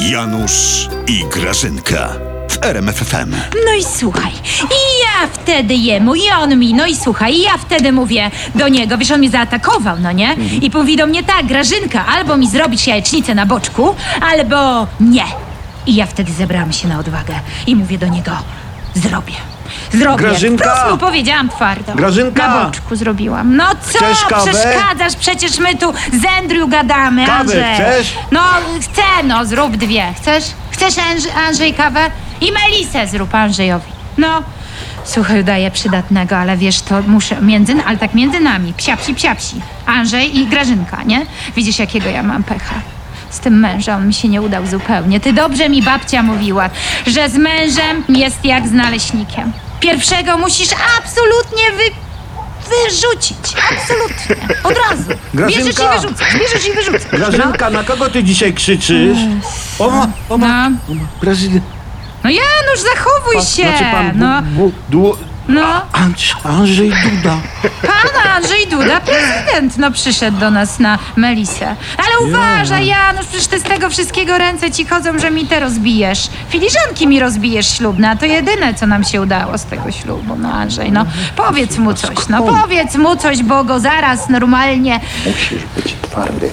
Janusz i Grażynka w RMFFM. No i słuchaj, i ja wtedy jemu, i on mi, no i słuchaj, i ja wtedy mówię do niego, wiesz, on mnie zaatakował, no nie? I mówi do mnie tak, Grażynka, albo mi zrobić jajecznicę na boczku, albo nie. I ja wtedy zebrałam się na odwagę i mówię do niego, zrobię. Zrobię. Grażynka! Wprost mu powiedziałam twardo. Grażynka! Na boczku zrobiłam. No co, Chcesz kawę? przeszkadzasz? Przecież my tu z Andrew gadamy, Kawę Andrzej. chcesz? No, chcę, no, zrób dwie. Chcesz? Chcesz, Andrzej, Andrzej kawę? I Melisę zrób Andrzejowi. No, słuchaj, udaję przydatnego, ale wiesz, to muszę, między, ale tak między nami, psiapsi, psiapsi. Andrzej i Grażynka, nie? Widzisz, jakiego ja mam pecha. Z tym mężem mi się nie udał zupełnie. Ty dobrze mi babcia mówiła, że z mężem jest jak z naleśnikiem. Pierwszego musisz absolutnie wy... wyrzucić. Absolutnie. Od razu. Bierzesz i Grażynka! wyrzucasz, bierzesz i wyrzucasz. Grażynka, na kogo ty dzisiaj krzyczysz? O, ma, o, ma, No. o, ma. No Janusz, zachowuj się! znaczy pan, no, bu, bu, du, no, Andrzej, Andrzej Duda. pan Andrzej Duda, prezydent, no przyszedł do nas na Melisę. Ale uważaj, Janusz, przecież ty z tego wszystkiego ręce ci chodzą, że mi te rozbijesz. Filiżanki mi rozbijesz ślubne, a to jedyne, co nam się udało z tego ślubu, no Andrzej, no powiedz mu coś, no powiedz mu coś, bo go zaraz normalnie... Musisz być twardy.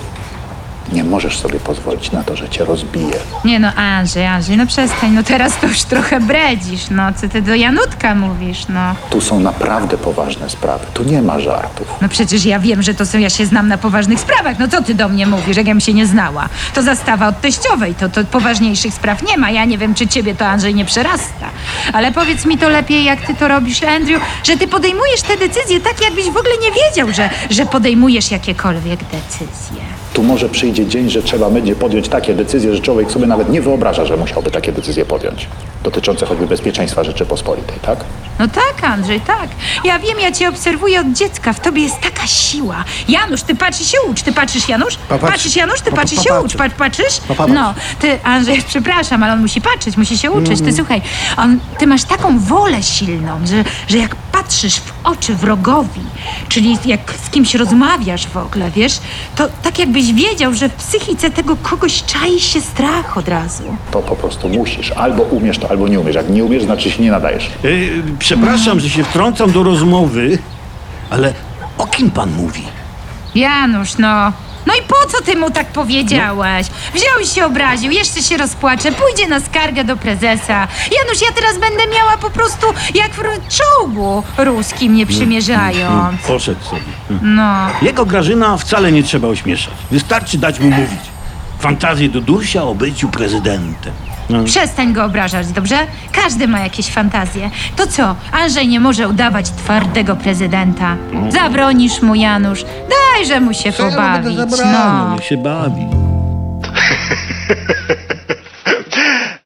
Nie możesz sobie pozwolić na to, że cię rozbije. Nie no, Andrzej, Andrzej, no przestań, no teraz to już trochę bredzisz, no, co ty do Janutka mówisz, no. Tu są naprawdę poważne sprawy. Tu nie ma żartów. No przecież ja wiem, że to są, ja się znam na poważnych sprawach. No co ty do mnie mówisz, jak ja bym się nie znała? To zastawa od teściowej, to, to poważniejszych spraw nie ma. Ja nie wiem, czy ciebie to Andrzej nie przerasta. Ale powiedz mi to lepiej, jak ty to robisz, Andrew, że ty podejmujesz te decyzje tak, jakbyś w ogóle nie wiedział, że, że podejmujesz jakiekolwiek decyzje. Tu może przyjdzie dzień, że trzeba będzie podjąć takie decyzje, że człowiek sobie nawet nie wyobraża, że musiałby takie decyzje podjąć. Dotyczące choćby bezpieczeństwa Rzeczypospolitej, tak? No tak, Andrzej, tak. Ja wiem, ja cię obserwuję od dziecka. W tobie jest taka siła. Janusz, ty patrzysz się ucz. Ty patrzysz, Janusz? Popatrz. Patrzysz, Janusz? Ty patrzysz się ucz. Patrz, patrzysz? popatrz. No, ty, Andrzej, przepraszam, ale on musi patrzeć, musi się uczyć. Ty słuchaj, on, ty masz taką wolę silną, że, że jak patrzysz w oczy wrogowi, czyli jak z kimś rozmawiasz w ogóle, wiesz, to tak jakbyś wiedział, że w psychice tego kogoś czai się strach od razu. To po prostu musisz. Albo umiesz to, albo nie umiesz. Jak nie umiesz, znaczy się nie nadajesz. Yy, przepraszam, że się wtrącam do rozmowy, ale o kim pan mówi? Janusz, no. No i po co ty mu tak powiedziałeś? Wziął i się obraził, jeszcze się rozpłacze, pójdzie na skargę do prezesa. Janusz, ja teraz będę miała po prostu jak w czołgu ruskim, nie przymierzając. Poszedł sobie. No. Jego Grażyna wcale nie trzeba ośmieszać. Wystarczy dać mu mówić. Fantazję Dudusia o byciu prezydentem. No. Przestań go obrażać, dobrze? Każdy ma jakieś fantazje. To co, Andrzej nie może udawać twardego prezydenta. Zabronisz mu, Janusz. Dajże mu się pobawić. No. Niech się bawi.